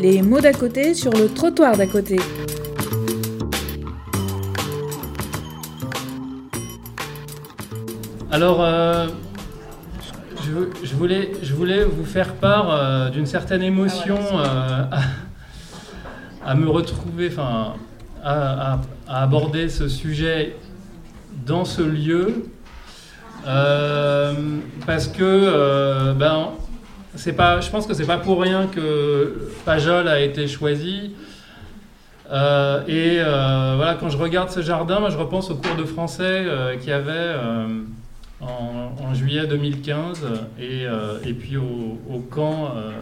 les mots d'à côté sur le trottoir d'à côté. Alors, euh, je, voulais, je voulais vous faire part euh, d'une certaine émotion euh, à, me retrouver, enfin, à, aborder ce sujet dans ce lieu, parce que, ben, c'est pas, je pense que c'est pas pour rien que Pajol a été choisi. et voilà, quand je regarde ce jardin, moi, je repense au cours de français qu'il y avait en, juillet 2015 et, euh, puis au, camp, euh,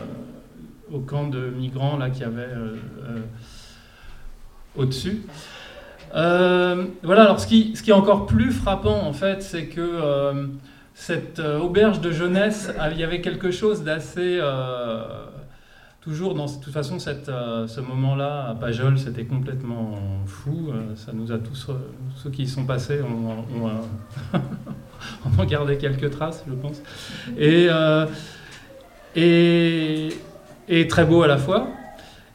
au camp de migrants qu'il y avait euh, au-dessus. voilà, alors ce qui, ce qui, est encore plus frappant en fait, c'est que cette auberge de jeunesse, il y avait quelque chose d'assez toujours dans de toute façon cette, ce moment-là à Pajol c'était complètement fou ça nous a tous ceux qui y sont passés ont, on gardait quelques traces, je pense. Euh, et, et, très beau à la fois.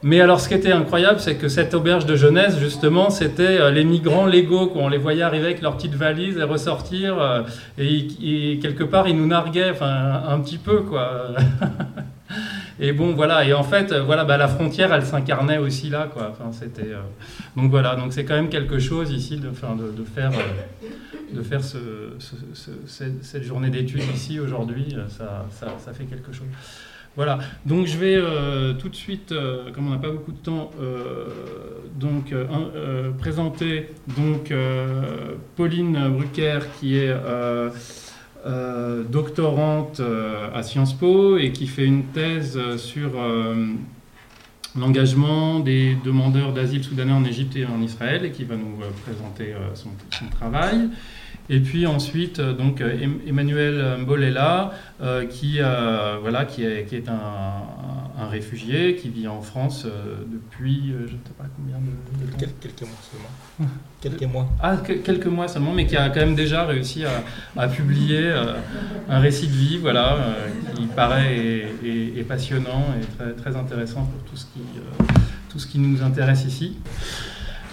Mais alors, ce qui était incroyable, c'est que cette auberge de jeunesse, justement, c'était euh, les migrants légaux. Quoi. On les voyait arriver avec leurs petites valises et ressortir. Euh, et, quelque part, ils nous narguaient, enfin, un, petit peu, quoi. et bon, voilà. Et en fait, voilà, bah, la frontière, elle s'incarnait aussi là, quoi. Enfin, c'était. Donc voilà. Donc c'est quand même quelque chose ici de, faire de faire cette, journée d'études ici aujourd'hui, euh, ça, fait quelque chose. Voilà, donc je vais euh, tout de suite, euh, comme on n'a pas beaucoup de temps, donc présenter donc Pauline Brucker qui est doctorante à Sciences Po et qui fait une thèse sur l'engagement des demandeurs d'asile soudanais en Égypte et en Israël et qui va nous présenter son travail. Et puis ensuite, euh, donc euh, Emmanuel Mbolela, euh, qui, voilà, qui est, qui est un, un, réfugié qui vit en France depuis, je ne sais pas combien de, temps. quelques mois seulement. quelques mois. Ah, quelques mois seulement, mais qui a quand même déjà réussi à, à publier un récit de vie, voilà, qui paraît et, passionnant et très, très, intéressant pour tout ce qui, tout ce qui nous intéresse ici.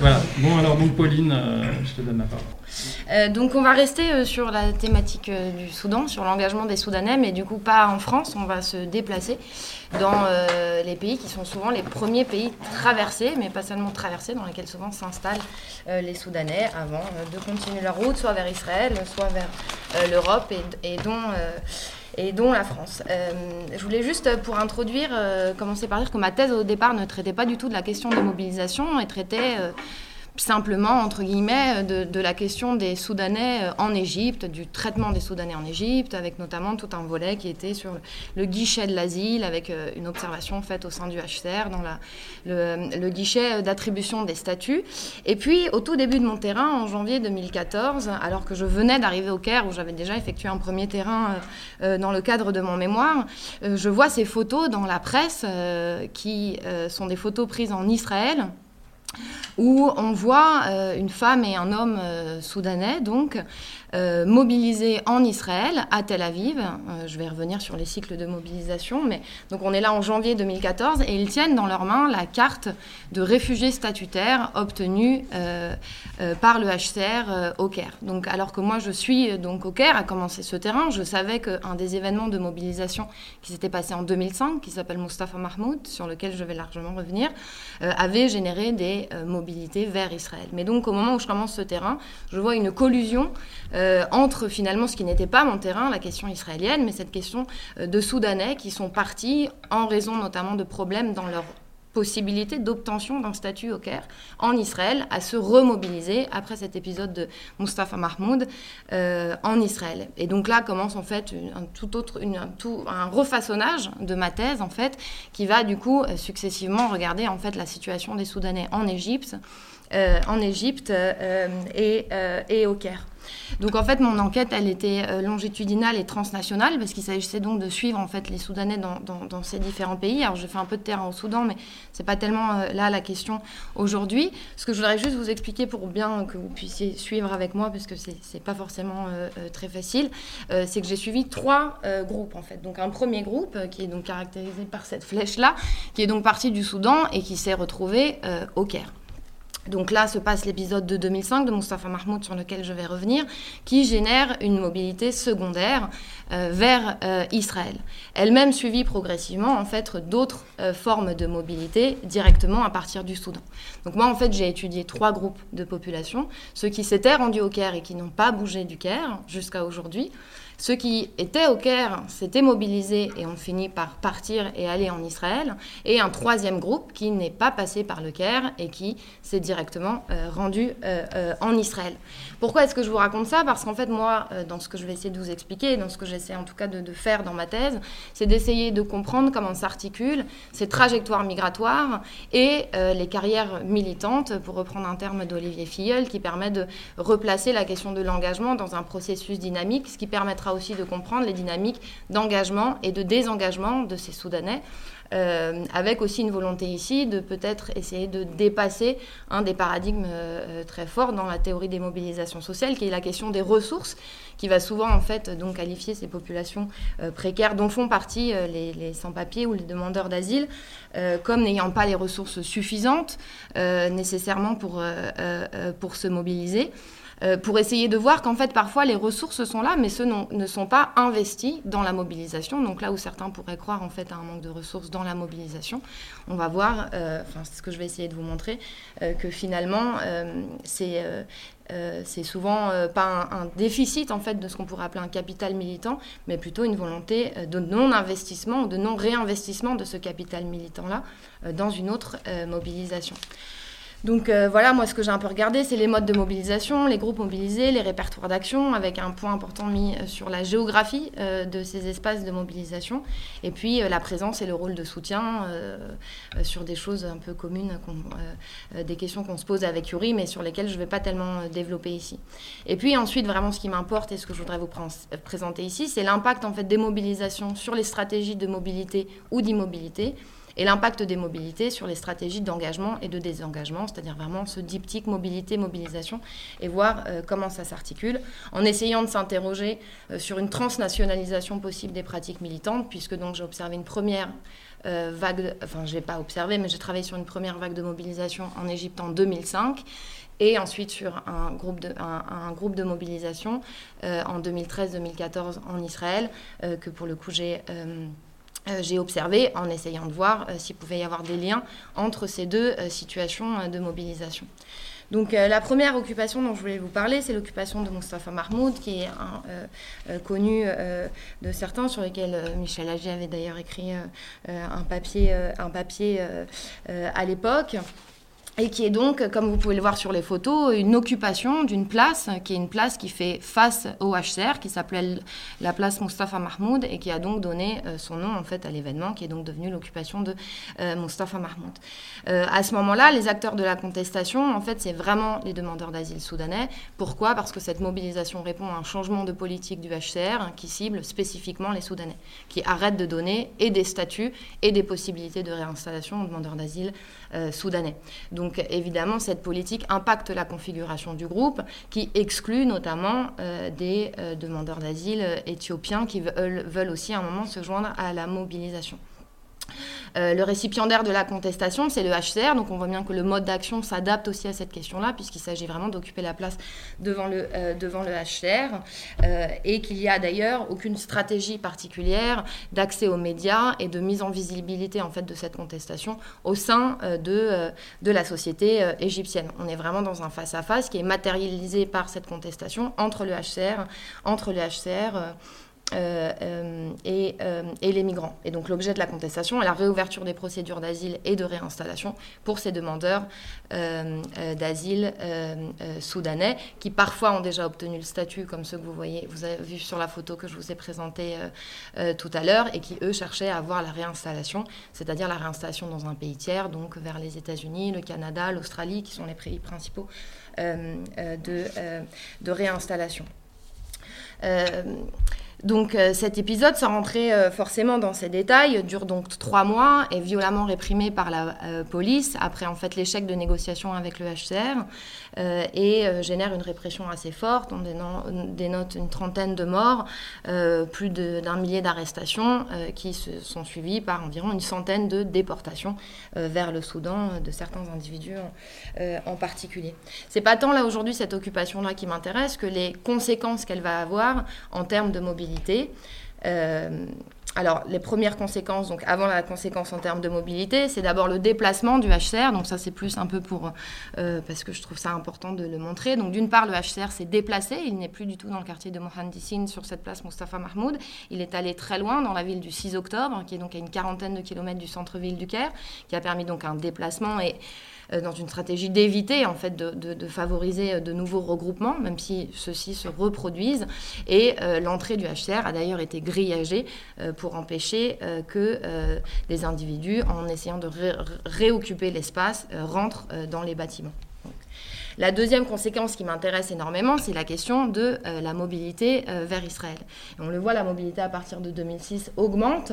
Voilà. Bon, alors donc Pauline, je te donne la parole. Euh, donc on va rester euh, sur la thématique euh, du Soudan, sur l'engagement des Soudanais, mais du coup pas en France, on va se déplacer dans les pays qui sont souvent les premiers pays traversés, mais pas seulement traversés, dans lesquels souvent s'installent les Soudanais avant de continuer leur route, soit vers Israël, soit vers l'Europe, et, dont et dont la France. je voulais juste, pour introduire, commencer par dire que ma thèse au départ ne traitait pas du tout de la question des mobilisations, elle traitait simplement, entre guillemets, de, la question des Soudanais euh, en Égypte, du traitement des Soudanais en Égypte, avec notamment tout un volet qui était sur le, guichet de l'asile, avec euh, une observation faite au sein du HCR dans le, guichet d'attribution des statuts. Et puis, au tout début de mon terrain, en janvier 2014, alors que je venais d'arriver au Caire, où j'avais déjà effectué un premier terrain euh, dans le cadre de mon mémoire, je vois ces photos dans la presse qui sont des photos prises en Israël où on voit euh, une femme et un homme euh, soudanais, donc, euh, mobilisés en Israël, à Tel Aviv. je vais revenir sur les cycles de mobilisation, mais donc on est là en janvier 2014 et ils tiennent dans leurs mains la carte de réfugiés statutaires obtenue par le HCR au Caire. Donc, alors que moi je suis donc au Caire à commencer ce terrain, je savais qu'un des événements de mobilisation qui s'était passé en 2005, qui s'appelle Mustafa Mahmoud, sur lequel je vais largement revenir, avait généré des mobilisations vers Israël. Mais donc au moment où je commence ce terrain, je vois une collusion euh, entre finalement ce qui n'était pas mon terrain, la question israélienne, mais cette question euh, de Soudanais qui sont partis en raison notamment de problèmes dans leur possibilité d'obtention d'un statut au Caire en Israël à se remobiliser après cet épisode de Mustafa Mahmoud euh, en Israël. Et donc là commence en fait un tout autre, refaçonnage de ma thèse en fait qui va du coup successivement regarder en fait la situation des Soudanais en Égypte, en Égypte et, et au Caire. Donc en fait, mon enquête, elle était euh, longitudinale et transnationale, parce qu'il s'agissait donc de suivre en fait les Soudanais dans, ces différents pays. Alors je fais un peu de terrain au Soudan, mais c'est pas tellement euh, là la question aujourd'hui. Ce que je voudrais juste vous expliquer pour bien que vous puissiez suivre avec moi, parce que c'est pas forcément euh, très facile, c'est que j'ai suivi trois groupes en fait. Donc un premier groupe qui est donc caractérisé par cette flèche là, qui est donc parti du Soudan et qui s'est retrouvé au Caire. Donc là se passe l'épisode de 2005 de Mustafa Mahmoud sur lequel je vais revenir, qui génère une mobilité secondaire euh, vers euh, Israël. Elle-même suivie progressivement en fait d'autres euh, formes de mobilité directement à partir du Soudan. Donc moi en fait j'ai étudié trois groupes de population, ceux qui s'étaient rendus au Caire et qui n'ont pas bougé du Caire jusqu'à aujourd'hui, ceux qui étaient au Caire s'étaient mobilisés et ont fini par partir et aller en Israël. Et un troisième groupe qui n'est pas passé par le Caire et qui s'est directement euh, rendu euh, euh, en Israël. Pourquoi est-ce que je vous raconte ça? Parce qu'en fait, moi, dans ce que je vais essayer de vous expliquer, dans ce que j'essaie en tout cas de, faire dans ma thèse, c'est d'essayer de comprendre comment s'articulent ces trajectoires migratoires et les carrières militantes, pour reprendre un terme d'Olivier Filleul, qui permet de replacer la question de l'engagement dans un processus dynamique, ce qui permettra aussi de comprendre les dynamiques d'engagement et de désengagement de ces Soudanais. Euh, avec aussi une volonté ici de peut-être essayer de dépasser un des paradigmes euh, très forts dans la théorie des mobilisations sociales, qui est la question des ressources, qui va souvent en fait donc qualifier ces populations euh, précaires dont font partie les, les sans-papiers ou les demandeurs d'asile comme n'ayant pas les ressources suffisantes nécessairement pour, pour se mobiliser. Euh, pour essayer de voir qu'en fait parfois les ressources sont là, mais ceux ne sont pas investis dans la mobilisation. Donc là où certains pourraient croire en fait à un manque de ressources dans la mobilisation, on va voir, euh, enfin c'est ce que je vais essayer de vous montrer, euh, que finalement c'est c'est souvent pas un, déficit en fait de ce qu'on pourrait appeler un capital militant, mais plutôt une volonté de non-investissement ou de non-réinvestissement de ce capital militant-là dans une autre mobilisation. Donc euh, voilà, moi ce que j'ai un peu regardé, c'est les modes de mobilisation, les groupes mobilisés, les répertoires d'action, avec un point important mis euh, sur la géographie euh, de ces espaces de mobilisation, et puis la présence et le rôle de soutien sur des choses un peu communes, des questions qu'on se pose avec Yuri, mais sur lesquelles je ne vais pas tellement développer ici. Et puis ensuite, vraiment ce qui m'importe et ce que je voudrais vous présenter ici, c'est l'impact en fait des mobilisations sur les stratégies de mobilité ou d'immobilité et l'impact des mobilités sur les stratégies d'engagement et de désengagement, c'est-à-dire vraiment ce diptyque mobilité-mobilisation, et voir euh, comment ça s'articule, en essayant de s'interroger euh, sur une transnationalisation possible des pratiques militantes, puisque donc j'ai observé une première euh, vague, enfin je n'ai pas observé, mais j'ai travaillé sur une première vague de mobilisation en Égypte en 2005, et ensuite sur un groupe de, un, groupe de mobilisation en 2013-2014 en Israël, que pour le coup j'ai j'ai observé en essayant de voir euh, s'il pouvait y avoir des liens entre ces deux euh, situations de mobilisation. Donc la première occupation dont je voulais vous parler, c'est l'occupation de Mustafa Mahmoud, qui est connu de certains, sur lesquels Michel Agier avait d'ailleurs écrit un un papier à l'époque et qui est donc, comme vous pouvez le voir sur les photos, une occupation d'une place, qui est une place qui fait face au HCR, qui s'appelait la place Mustafa Mahmoud, et qui a donc donné euh, son nom en fait à l'événement, qui est donc devenu l'occupation de euh, Mustafa Mahmoud. Euh, à ce moment-là, les acteurs de la contestation, en fait, c'est vraiment les demandeurs d'asile soudanais. Pourquoi? Parce que cette mobilisation répond à un changement de politique du HCR hein, qui cible spécifiquement les Soudanais, qui arrête de donner et des statuts et des possibilités de réinstallation aux demandeurs d'asile soudanais. Donc évidemment, cette politique impacte la configuration du groupe, qui exclut notamment euh, des euh, demandeurs d'asile éthiopiens qui veulent, aussi à un moment se joindre à la mobilisation. Euh, le récipiendaire de la contestation, c'est le HCR, donc on voit bien que le mode d'action s'adapte aussi à cette question-là, puisqu'il s'agit vraiment d'occuper la place devant le, euh, devant le HCR, euh, et qu'il n'y a d'ailleurs aucune stratégie particulière d'accès aux médias et de mise en visibilité en fait de cette contestation au sein de, de la société égyptienne. On est vraiment dans un face-à-face qui est matérialisé par cette contestation entre le HCR, entre le HCR et, et, les migrants. Et donc l'objet de la contestation est la réouverture des procédures d'asile et de réinstallation pour ces demandeurs d'asile soudanais qui parfois ont déjà obtenu le statut comme ceux que vous voyez, vous avez vu sur la photo que je vous ai présentée tout à l'heure et qui eux cherchaient à avoir la réinstallation, c'est-à-dire la réinstallation dans un pays tiers, donc vers les États-Unis, le Canada, l'Australie, qui sont les pays principaux euh, euh, de, euh, de, réinstallation. Donc cet épisode, sans rentrer forcément dans ces détails, dure donc trois mois, est violemment réprimé par la police après en fait l'échec de négociation avec le HCR. Euh, et euh, génère une répression assez forte. On dénote une trentaine de morts, euh, plus d'un millier d'arrestations qui sont suivies par environ une centaine de déportations vers le Soudan de certains individus en, particulier. C'est pas tant là aujourd'hui cette occupation-là qui m'intéresse que les conséquences qu'elle va avoir en termes de mobilité responsabilité. Euh, alors, les premières conséquences, donc avant la conséquence en termes de mobilité, c'est d'abord le déplacement du HCR. Donc, ça, c'est plus un peu pour. Euh, parce que je trouve ça important de le montrer. Donc, d'une part, le HCR s'est déplacé. Il n'est plus du tout dans le quartier de Mohandissine, sur cette place Mustafa Mahmoud. Il est allé très loin, dans la ville du 6 octobre, qui est donc à une quarantaine de kilomètres du centre-ville du Caire, qui a permis donc un déplacement et euh, dans une stratégie d'éviter en fait de, favoriser euh, de nouveaux regroupements, même si ceux-ci se reproduisent. Et l'entrée du HCR a d'ailleurs été grillagée pour empêcher que des individus, en essayant de réoccuper l'espace, rentrent dans les bâtiments. La deuxième conséquence qui m'intéresse énormément, c'est la question de la mobilité vers Israël. on le voit, la mobilité à partir de 2006 augmente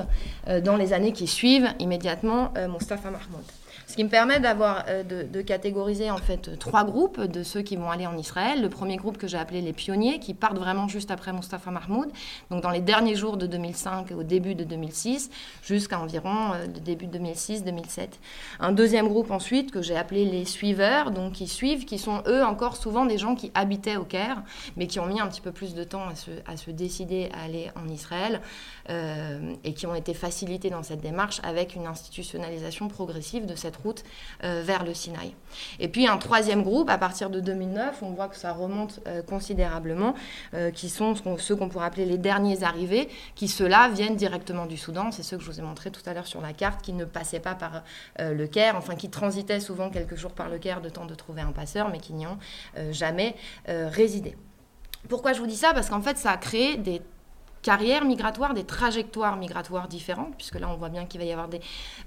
dans les années qui suivent immédiatement Mustafa Mahmoud. Ce qui me permet d'avoir, euh, de, catégoriser en fait trois groupes de ceux qui vont aller en Israël. Le premier groupe que j'ai appelé les pionniers, qui partent vraiment juste après Mustafa Mahmoud, donc dans les derniers jours de 2005 au début de 2006, jusqu'à environ euh, le début de 2006-2007. Un deuxième groupe ensuite que j'ai appelé les suiveurs, donc qui suivent, qui sont eux encore souvent des gens qui habitaient au Caire, mais qui ont mis un petit peu plus de temps à se, à se décider à aller en Israël euh, et qui ont été facilités dans cette démarche avec une institutionnalisation progressive de cette route euh, vers le Sinaï. Et puis un troisième groupe, à partir de 2009, on voit que ça remonte euh, considérablement, euh, qui sont ceux qu'on pourrait appeler les derniers arrivés, qui ceux-là viennent directement du Soudan. C'est ceux que je vous ai montré tout à l'heure sur la carte, qui ne passaient pas par le Caire, enfin qui transitaient souvent quelques jours par le Caire de temps de trouver un passeur, mais qui n'y ont jamais résidé. Pourquoi je vous dis ça? Parce qu'en fait, ça a créé des carrières migratoires, des trajectoires migratoires différentes, puisque là on voit bien qu'il va y avoir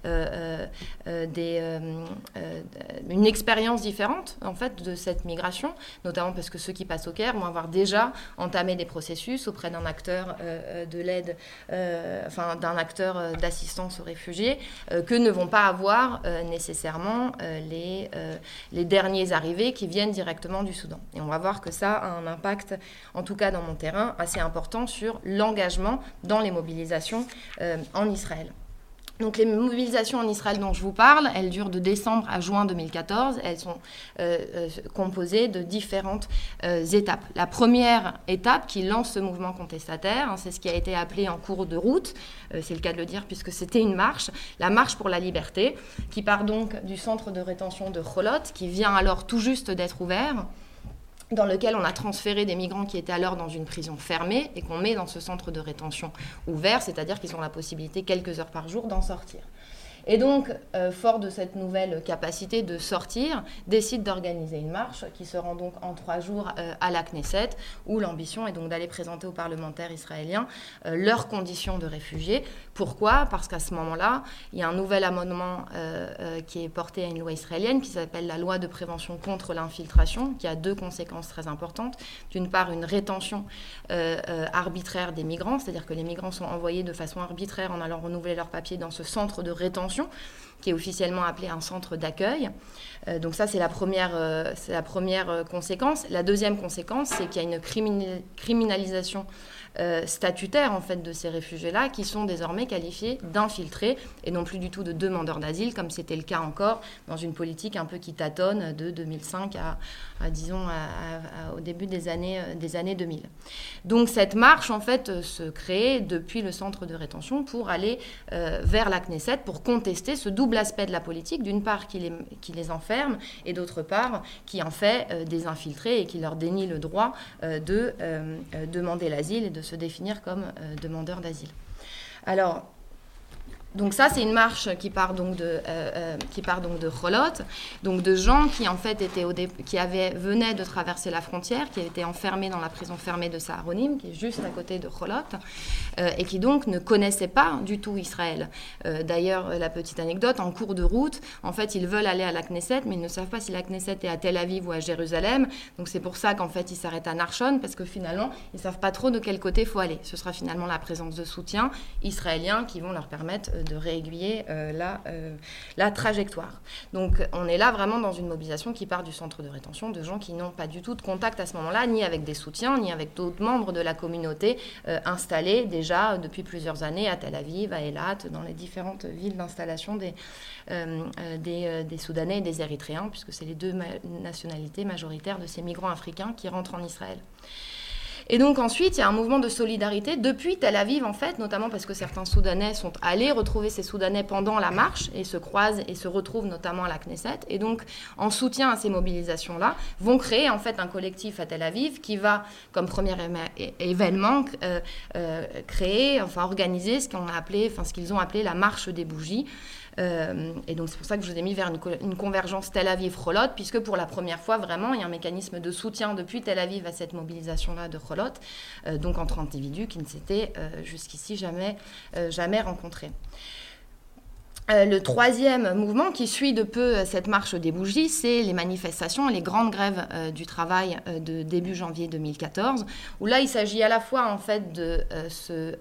euh, euh, euh, une expérience différente en fait de cette migration, notamment parce que ceux qui passent au Caire vont avoir déjà entamé des processus auprès d'un acteur de l'aide, enfin d'un acteur d'assistance aux réfugiés, que ne vont pas avoir nécessairement les, derniers arrivés qui viennent directement du Soudan. Et on va voir que ça a un impact, en tout cas dans mon terrain, assez important sur l'ensemble engagement dans les mobilisations euh, en Israël. Donc les mobilisations en Israël dont je vous parle, elles durent de décembre à juin 2014. Elles sont euh, euh, composées de différentes étapes. La première étape qui lance ce mouvement contestataire, hein, c'est ce qui a été appelé en cours de route, c'est le cas de le dire puisque c'était une marche, la marche pour la liberté, qui part donc du centre de rétention de Cholot, qui vient alors tout juste d'être ouvert dans lequel on a transféré des migrants qui étaient alors dans une prison fermée et qu'on met dans ce centre de rétention ouvert, c'est-à-dire qu'ils ont la possibilité quelques heures par jour d'en sortir. Et donc, euh, fort de cette nouvelle capacité de sortir, décide d'organiser une marche qui se rend donc en trois jours euh, à la Knesset, où l'ambition est donc d'aller présenter aux parlementaires israéliens euh, leurs conditions de réfugiés. Pourquoi? Parce qu'à ce moment-là, il y a un nouvel amendement qui est porté à une loi israélienne qui s'appelle la loi de prévention contre l'infiltration, qui a deux conséquences très importantes. D'une part, une rétention arbitraire des migrants, c'est-à-dire que les migrants sont envoyés de façon arbitraire en allant renouveler leurs papiers dans ce centre de rétention qui est officiellement appelé un centre d'accueil. Euh, donc ça, c'est la première, euh, euh, conséquence. La deuxième conséquence, c'est qu'il y a une criminalisation statutaires en fait de ces réfugiés-là qui sont désormais qualifiés d'infiltrés et non plus du tout de demandeurs d'asile comme c'était le cas encore dans une politique un peu qui tâtonne de 2005 à, disons au début des années, euh, des années 2000. Donc cette marche en fait euh, se crée depuis le centre de rétention pour aller vers la Knesset pour contester ce double double aspect de la politique, d'une part qui les, qui les enferme et d'autre part qui en fait des infiltrés et qui leur dénie le droit de demander l'asile et de se définir comme demandeurs d'asile. Alors, donc ça, c'est une marche qui part donc de euh, euh, qui part donc de donc de gens qui en fait étaient qui avaient venaient de traverser la frontière, qui étaient enfermés dans la prison fermée de Saharonim, qui est juste à côté de Cholot, euh, et qui donc ne connaissaient pas du tout Israël. D'ailleurs, la petite anecdote, en cours de route, en fait, ils veulent aller à la Knesset, mais ils ne savent pas si la Knesset est à Tel Aviv ou à Jérusalem. Donc c'est pour ça qu'en fait, ils s'arrêtent à Narshon, parce que finalement, ils savent pas trop de quel côté faut aller. Ce sera finalement la présence de soutien israélien qui vont leur permettre de réaiguiller euh, la, euh, la trajectoire. Donc on est là vraiment dans une mobilisation qui part du centre de rétention de gens qui n'ont pas du tout de contact à ce moment-là, ni avec des soutiens, ni avec d'autres membres de la communauté euh, installés déjà depuis plusieurs années à Tel Aviv, à Eilat, dans les différentes villes d'installation des, des, des, Soudanais et des Érythréens, puisque c'est les deux nationalités majoritaires de ces migrants africains qui rentrent en Israël. Et donc ensuite, il y a un mouvement de solidarité depuis Tel Aviv, en fait, notamment parce que certains Soudanais sont allés retrouver ces Soudanais pendant la marche et se croisent et se retrouvent notamment à la Knesset. Et donc, en soutien à ces mobilisations-là, vont créer en fait un collectif à Tel Aviv qui va, comme premier événement, euh, euh, créer, enfin organiser ce qu'on a ce qu'ils ont appelé la marche des bougies. Euh, et donc c'est pour ça que je vous ai mis vers une, convergence Tel Aviv-Rolot, puisque pour la première fois, vraiment, il y a un mécanisme de soutien depuis Tel Aviv à cette mobilisation-là de Rolot, euh, donc entre individus qui ne s'étaient euh, jusqu'ici jamais, jamais rencontrés. Euh, le troisième mouvement qui suit de peu euh, cette marche des bougies, c'est les manifestations, les grandes grèves euh, du travail de début janvier 2014, où là il s'agit à la fois en fait de se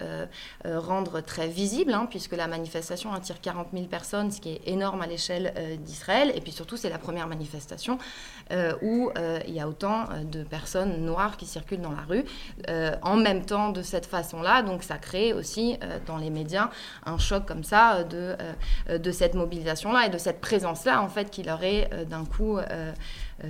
rendre très visible, hein, puisque la manifestation attire 40 000 personnes, ce qui est énorme à l'échelle d'Israël, et puis surtout c'est la première manifestation où il y a autant de personnes noires qui circulent dans la rue en même temps de cette façon-là, donc ça crée aussi dans les médias un choc comme ça de de cette mobilisation-là et de cette présence-là, en fait, qui leur est euh, d'un coup euh, euh,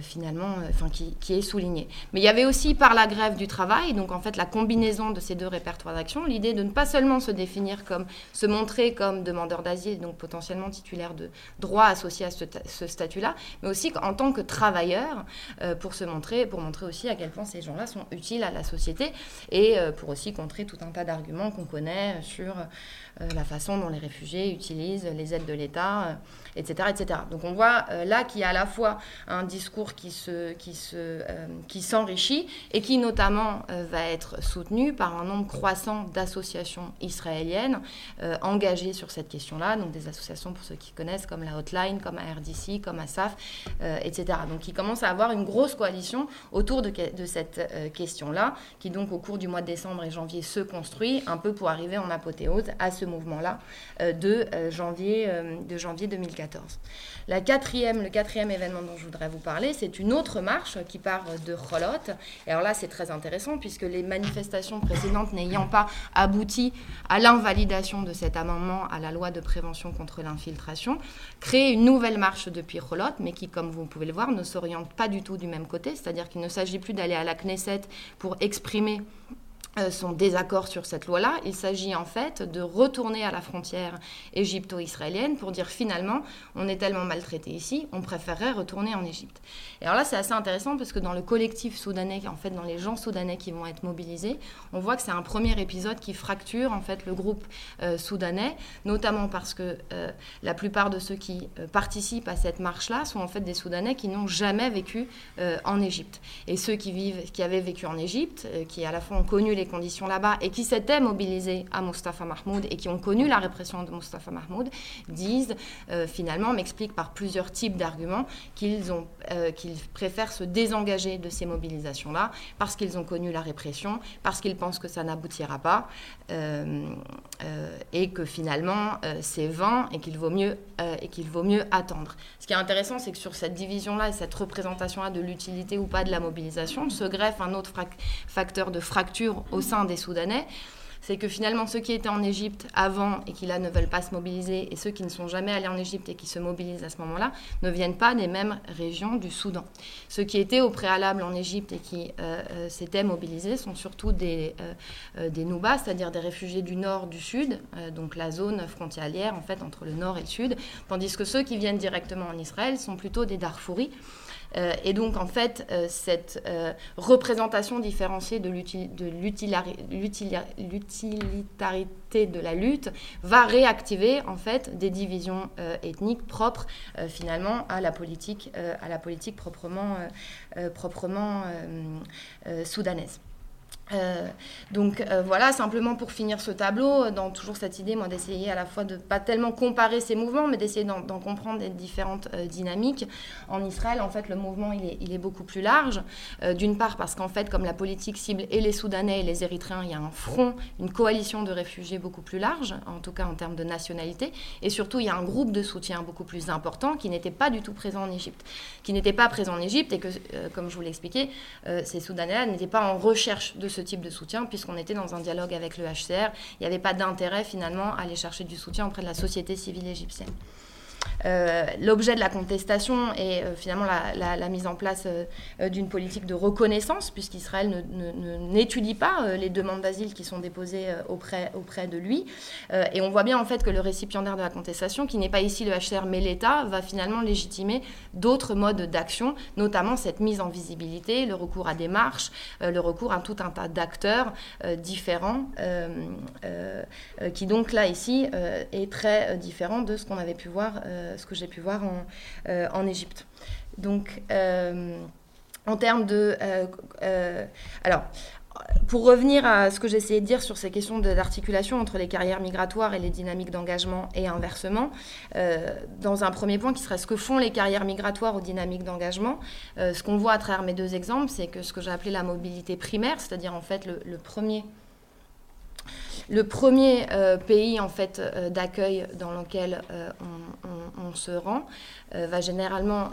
finalement, euh, enfin, qui, est souligné. Mais il y avait aussi par la grève du travail, donc en fait la combinaison de ces deux répertoires d'action, l'idée de ne pas seulement se définir comme, se montrer comme demandeur d'asile, donc potentiellement titulaire de droits associés à ce, statut-là, mais aussi en tant que travailleur euh, pour se montrer, pour montrer aussi à quel point ces gens-là sont utiles à la société et pour aussi contrer tout un tas d'arguments qu'on connaît sur la façon dont les réfugiés utilisent les aides de l'État, etc., etc. Donc on voit là qu'il y a à la fois un discours qui se, qui se, euh, qui s'enrichit et qui notamment euh, va être soutenu par un nombre croissant d'associations israéliennes euh, engagées sur cette question-là, donc des associations pour ceux qui connaissent comme la Hotline, comme ARDC, comme ASAF, etc. Donc qui commence à avoir une grosse coalition autour de, de cette question-là, qui donc au cours du mois de décembre et janvier se construit un peu pour arriver en apothéose à ce mouvement-là de, janvier, de janvier 2014. La quatrième, le quatrième événement dont je voudrais vous parler, c'est une autre marche qui part de Cholot. Et alors là, c'est très intéressant puisque les manifestations précédentes n'ayant pas abouti à l'invalidation de cet amendement à la loi de prévention contre l'infiltration, créent une nouvelle marche depuis Cholot, mais qui, comme vous pouvez le voir, ne s'oriente pas du tout du même côté. C'est-à-dire qu'il ne s'agit plus d'aller à la Knesset pour exprimer son désaccord sur cette loi-là. Il s'agit en fait de retourner à la frontière égypto-israélienne pour dire finalement, on est tellement maltraité ici, on préférerait retourner en Égypte. Et alors là, c'est assez intéressant parce que dans le collectif soudanais, en fait, dans les gens soudanais qui vont être mobilisés, on voit que c'est un premier épisode qui fracture en fait le groupe euh, soudanais, notamment parce que euh, la plupart de ceux qui participent à cette marche-là sont en fait des Soudanais qui n'ont jamais vécu en Égypte. Et ceux qui vivent, qui avaient vécu en Égypte, qui à la fois ont connu les conditions là-bas et qui s'étaient mobilisés à Mustafa Mahmoud et qui ont connu la répression de Mustafa Mahmoud, disent, euh, finalement, m'expliquent par plusieurs types d'arguments qu'ils ont, euh, qu'ils préfèrent se désengager de ces mobilisations-là parce qu'ils ont connu la répression, parce qu'ils pensent que ça n'aboutira pas euh, et que finalement c'est vain et qu'il vaut mieux et qu'il vaut mieux attendre. Ce qui est intéressant, c'est que sur cette division-là et cette représentation-là de l'utilité ou pas de la mobilisation, se greffe un autre facteur de fracture au sein des Soudanais, c'est que finalement ceux qui étaient en Égypte avant et qui là ne veulent pas se mobiliser, et ceux qui ne sont jamais allés en Égypte et qui se mobilisent à ce moment-là, ne viennent pas des mêmes régions du Soudan. Ceux qui étaient au préalable en Égypte et qui euh, euh, s'étaient mobilisés sont surtout des, euh, des Noubas, c'est-à-dire des réfugiés du nord, du sud, donc la zone frontalière en fait entre le nord et le sud, tandis que ceux qui viennent directement en Israël sont plutôt des Darfouris. Euh, et donc, en fait, euh, cette euh, représentation différenciée de l'utilitarité de la lutte va réactiver, en fait, des divisions ethniques propres, finalement, à la politique, proprement soudanaise. Euh, donc euh, voilà, simplement pour finir ce tableau, dans toujours cette idée, moi, d'essayer à la fois de pas tellement comparer ces mouvements, mais d'essayer d'en comprendre les différentes euh, dynamiques. En Israël, en fait, le mouvement, il est, est beaucoup plus large. D'une part, parce qu'en fait, comme la politique cible et les Soudanais et les Érythréens, il y a un front, une coalition de réfugiés beaucoup plus large, en tout cas en termes de nationalité. Et surtout, il y a un groupe de soutien beaucoup plus important qui n'était pas du tout présent en Égypte. Qui n'était pas présent en Égypte et que, comme je vous l'ai expliqué, ces Soudanais n'étaient pas en recherche de ce type de soutien, puisqu'on était dans un dialogue avec le HCR. Il n'y avait pas d'intérêt finalement à aller chercher du soutien auprès de la société civile égyptienne. Euh, l'objet de la contestation est euh, finalement la, mise en place euh, d'une politique de reconnaissance, puisqu'Israël n'étudie pas les demandes d'asile qui sont déposées auprès, auprès de lui. et on voit bien en fait que le récipiendaire de la contestation, qui n'est pas ici le HCR mais l'État, va finalement légitimer d'autres modes d'action, notamment cette mise en visibilité, le recours à des marches, le recours à tout un tas d'acteurs différents, qui donc là ici est très différent de ce qu'on avait pu voir ce que j'ai pu voir en, euh, Égypte. Donc, euh, en termes de... alors, pour revenir à ce que j'essayais de dire sur ces questions d'articulation entre les carrières migratoires et les dynamiques d'engagement et inversement, dans un premier point qui serait ce que font les carrières migratoires aux dynamiques d'engagement, ce qu'on voit à travers mes deux exemples, c'est que ce que j'ai appelé la mobilité primaire, c'est-à-dire en fait le premier le premier euh, pays en fait euh, d'accueil dans lequel euh, on, se rend va généralement,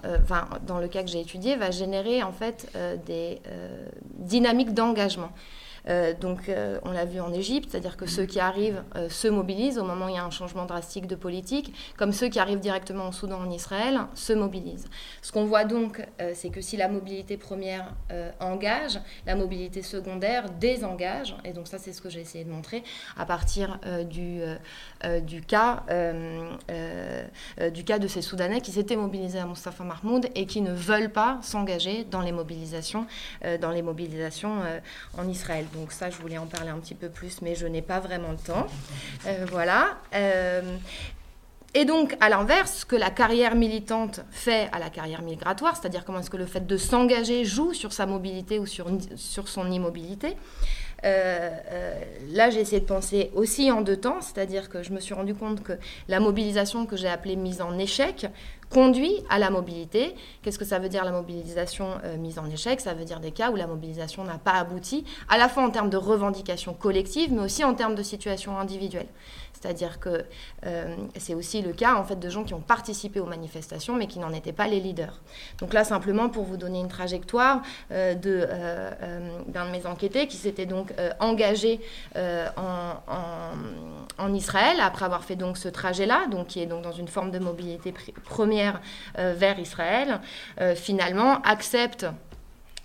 dans le cas que j'ai étudié, va générer en fait des dynamiques d'engagement. Euh, donc, euh, on l'a vu en Égypte, c'est-à-dire que ceux qui arrivent euh, se mobilisent au moment où il y a un changement drastique de politique, comme ceux qui arrivent directement au Soudan, en Israël, se mobilisent. Ce qu'on voit donc, c'est que si la mobilité première engage, la mobilité secondaire désengage. Et donc, ça, c'est ce que j'ai essayé de montrer à partir du, cas de ces Soudanais qui s'étaient mobilisés à Mustafa Mahmoud et qui ne veulent pas s'engager dans les mobilisations, dans les mobilisations en Israël. Donc ça, je voulais en parler un petit peu plus, mais je n'ai pas vraiment le temps. Euh, voilà. Euh, et donc, à l'inverse, ce que la carrière militante fait à la carrière migratoire, c'est-à-dire comment est-ce que le fait de s'engager joue sur sa mobilité ou sur, sur son immobilité, euh, là, j'ai essayé de penser aussi en deux temps, c'est-à-dire que je me suis rendu compte que la mobilisation que j'ai appelée mise en échec conduit à la mobilité. Qu'est-ce que ça veut dire la mobilisation euh, mise en échec? Ça veut dire des cas où la mobilisation n'a pas abouti, à la fois en termes de revendications collectives, mais aussi en termes de situation individuelle. C'est-à-dire que euh, c'est aussi le cas en fait de gens qui ont participé aux manifestations mais qui n'en étaient pas les leaders. Donc là simplement pour vous donner une trajectoire euh, de d'un de mes enquêtés qui s'était donc engagé en, Israël après avoir fait donc ce trajet-là, donc qui est donc dans une forme de mobilité première euh, vers Israël, euh, finalement accepte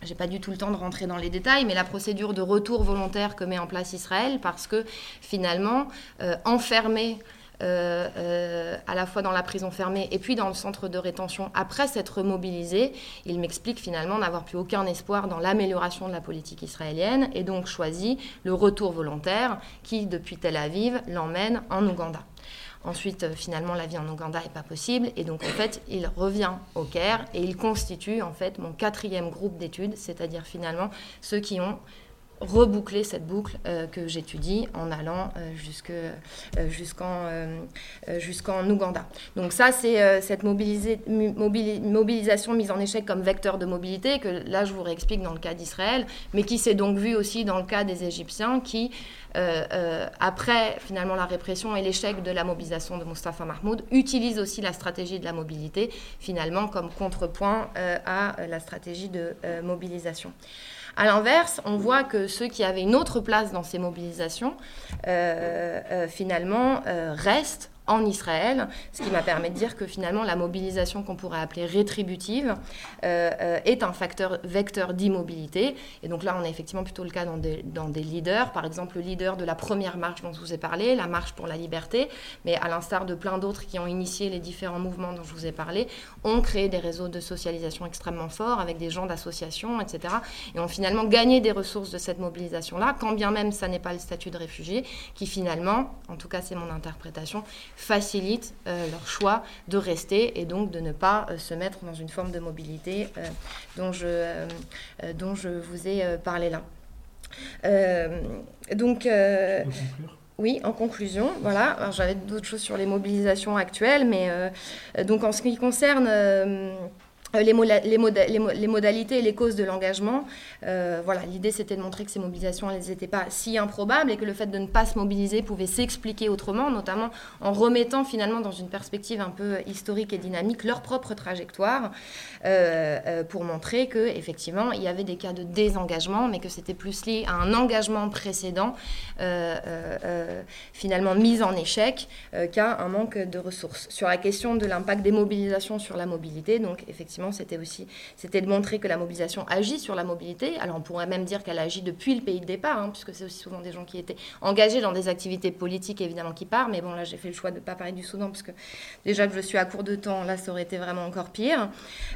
j'ai pas du tout le temps de rentrer dans les détails, mais la procédure de retour volontaire que met en place Israël, parce que finalement, euh, enfermé à la fois dans la prison fermée et puis dans le centre de rétention après s'être mobilisé, il m'explique finalement n'avoir plus aucun espoir dans l'amélioration de la politique israélienne et donc choisit le retour volontaire qui, depuis Tel Aviv, l'emmène en Ouganda. Ensuite, euh, finalement, la vie en Ouganda n'est pas possible. Et donc, en fait, il revient au Caire et il constitue, en fait, mon quatrième groupe d'études, c'est-à-dire finalement ceux qui ont reboucler cette boucle euh, que j'étudie en allant euh, euh, jusqu'en jusqu'en Ouganda. Donc ça, c'est cette mobilisation mise en échec comme vecteur de mobilité que là, je vous réexplique dans le cas d'Israël, mais qui s'est donc vu aussi dans le cas des Égyptiens qui, après finalement la répression et l'échec de la mobilisation de Mustafa Mahmoud, utilisent aussi la stratégie de la mobilité finalement comme contrepoint à la stratégie de mobilisation. À l'inverse, on voit que ceux qui avaient une autre place dans ces mobilisations, finalement, restent en Israël, ce qui m'a permis de dire que finalement la mobilisation qu'on pourrait appeler rétributive euh, euh, est un facteur vecteur d'immobilité. Et donc là, on a effectivement plutôt le cas dans des, leaders, par exemple le leader de la première marche dont je vous ai parlé, la marche pour la liberté, mais à l'instar de plein d'autres qui ont initié les différents mouvements dont je vous ai parlé, ont créé des réseaux de socialisation extrêmement forts avec des gens d'associations, etc. Et ont finalement gagné des ressources de cette mobilisation-là, quand bien même ça n'est pas le statut de réfugié, qui finalement, en tout cas c'est mon interprétation, facilite euh, leur choix de rester et donc de ne pas euh, se mettre dans une forme de mobilité euh, dont, je, dont je vous ai parlé là. donc, oui, en conclusion, voilà. J'avais d'autres choses sur les mobilisations actuelles, mais donc en ce qui concerne euh, les, modalités et les causes de l'engagement. Euh, voilà, l'idée c'était de montrer que ces mobilisations n'étaient pas si improbables et que le fait de ne pas se mobiliser pouvait s'expliquer autrement, notamment en remettant finalement dans une perspective un peu historique et dynamique leur propre trajectoire euh, pour montrer que effectivement il y avait des cas de désengagement, mais que c'était plus lié à un engagement précédent finalement mis en échec qu'à un manque de ressources. Sur la question de l'impact des mobilisations sur la mobilité, donc effectivement c'était aussi c'était de montrer que la mobilisation agit sur la mobilité. Alors on pourrait même dire qu'elle agit depuis le pays de départ, hein, puisque c'est aussi souvent des gens qui étaient engagés dans des activités politiques évidemment qui partent. Mais bon là j'ai fait le choix de ne pas parler du Soudan parce que déjà que je suis à court de temps, là ça aurait été vraiment encore pire.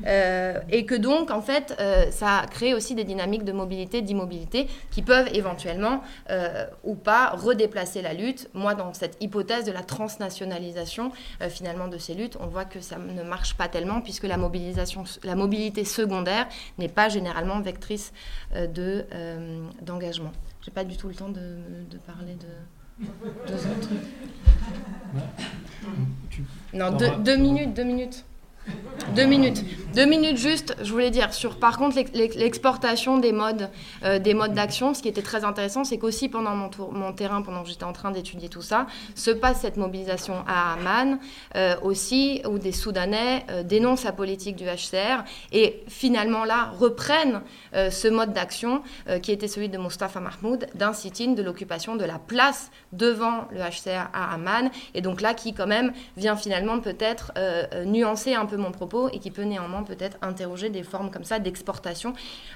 Euh, et que donc en fait euh, ça crée aussi des dynamiques de mobilité, d'immobilité qui peuvent éventuellement euh, ou pas redéplacer la lutte. Moi dans cette hypothèse de la transnationalisation finalement de ces luttes, on voit que ça ne marche pas tellement puisque la mobilisation la mobilité secondaire n'est pas généralement vectrice euh, de, euh, d'engagement. Je n'ai pas du tout le temps de, parler de deux autres. Non, deux minutes, deux minutes. Deux minutes. Deux minutes juste, je voulais dire, sur par contre l'exportation des modes euh, des modes d'action, ce qui était très intéressant, c'est qu'aussi pendant mon, tour, mon terrain, pendant que j'étais en train d'étudier tout ça, se passe cette mobilisation à Amman, euh, aussi, où des Soudanais euh, dénoncent la politique du HCR et finalement là reprennent ce mode d'action qui était celui de Mustafa Mahmoud, d'un sit-in de l'occupation de la place devant le HCR à Amman, et donc là qui quand même vient finalement peut-être nuancer un peu mon propos et qui peut néanmoins peut-être interroger des formes comme ça d'exportation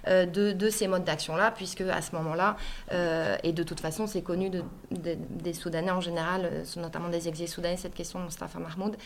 euh, de, ces modes d'action-là, puisque à ce moment-là, euh, et de toute façon c'est connu de, des Soudanais en général, euh, notamment des exilés soudanais, cette question de Mustafa Mahmoud,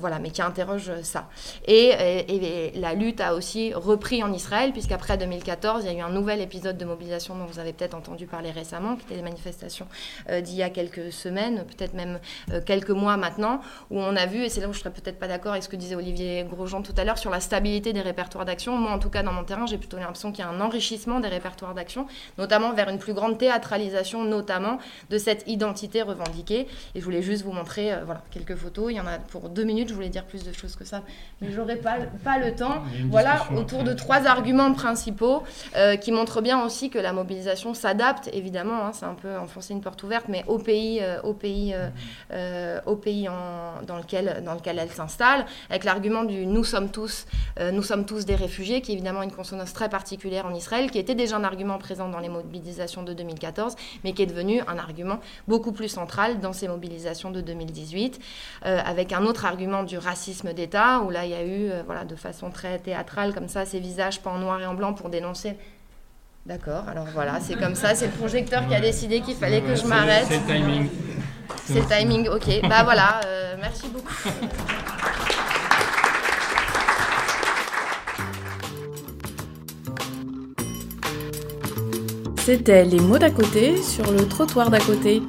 voilà, mais qui interroge ça. Et, et, la lutte a aussi repris en Israël, puisqu'après 2014, il y a eu un nouvel épisode de mobilisation dont vous avez peut-être entendu parler récemment, qui était les manifestations d'il y a quelques semaines, peut-être même quelques mois maintenant, où on a vu, et c'est là où je serais peut-être pas d'accord avec ce que disait Olivier, Olivier Grosjean tout à l'heure sur la stabilité des répertoires d'action. Moi, en tout cas, dans mon terrain, j'ai plutôt l'impression qu'il y a un enrichissement des répertoires d'action, notamment vers une plus grande théâtralisation, notamment de cette identité revendiquée. Et je voulais juste vous montrer euh, voilà, quelques photos. Il y en a pour deux minutes. Je voulais dire plus de choses que ça, mais j'aurais pas, pas le temps. Voilà, autour de trois arguments principaux euh, qui montrent bien aussi que la mobilisation s'adapte, évidemment. Hein, c'est un peu enfoncer une porte ouverte, mais au pays, euh, au pays, au pays en, dans, lequel, dans lequel elle s'installe, avec la l'argument du nous sommes tous, euh, nous sommes tous des réfugiés, qui est évidemment une consonance très particulière en Israël, qui était déjà un argument présent dans les mobilisations de 2014, mais qui est devenu un argument beaucoup plus central dans ces mobilisations de 2018, euh, avec un autre argument du racisme d'État, où là il y a eu, euh, voilà, de façon très théâtrale comme ça, ces visages pas en noir et en blanc pour dénoncer D'accord, alors voilà, c'est comme ça, c'est le projecteur qui a décidé qu'il fallait que je m'arrête. C'est le timing. C'est le timing, ok. Bah voilà, merci beaucoup. C'était les mots d'à côté sur le trottoir d'à côté.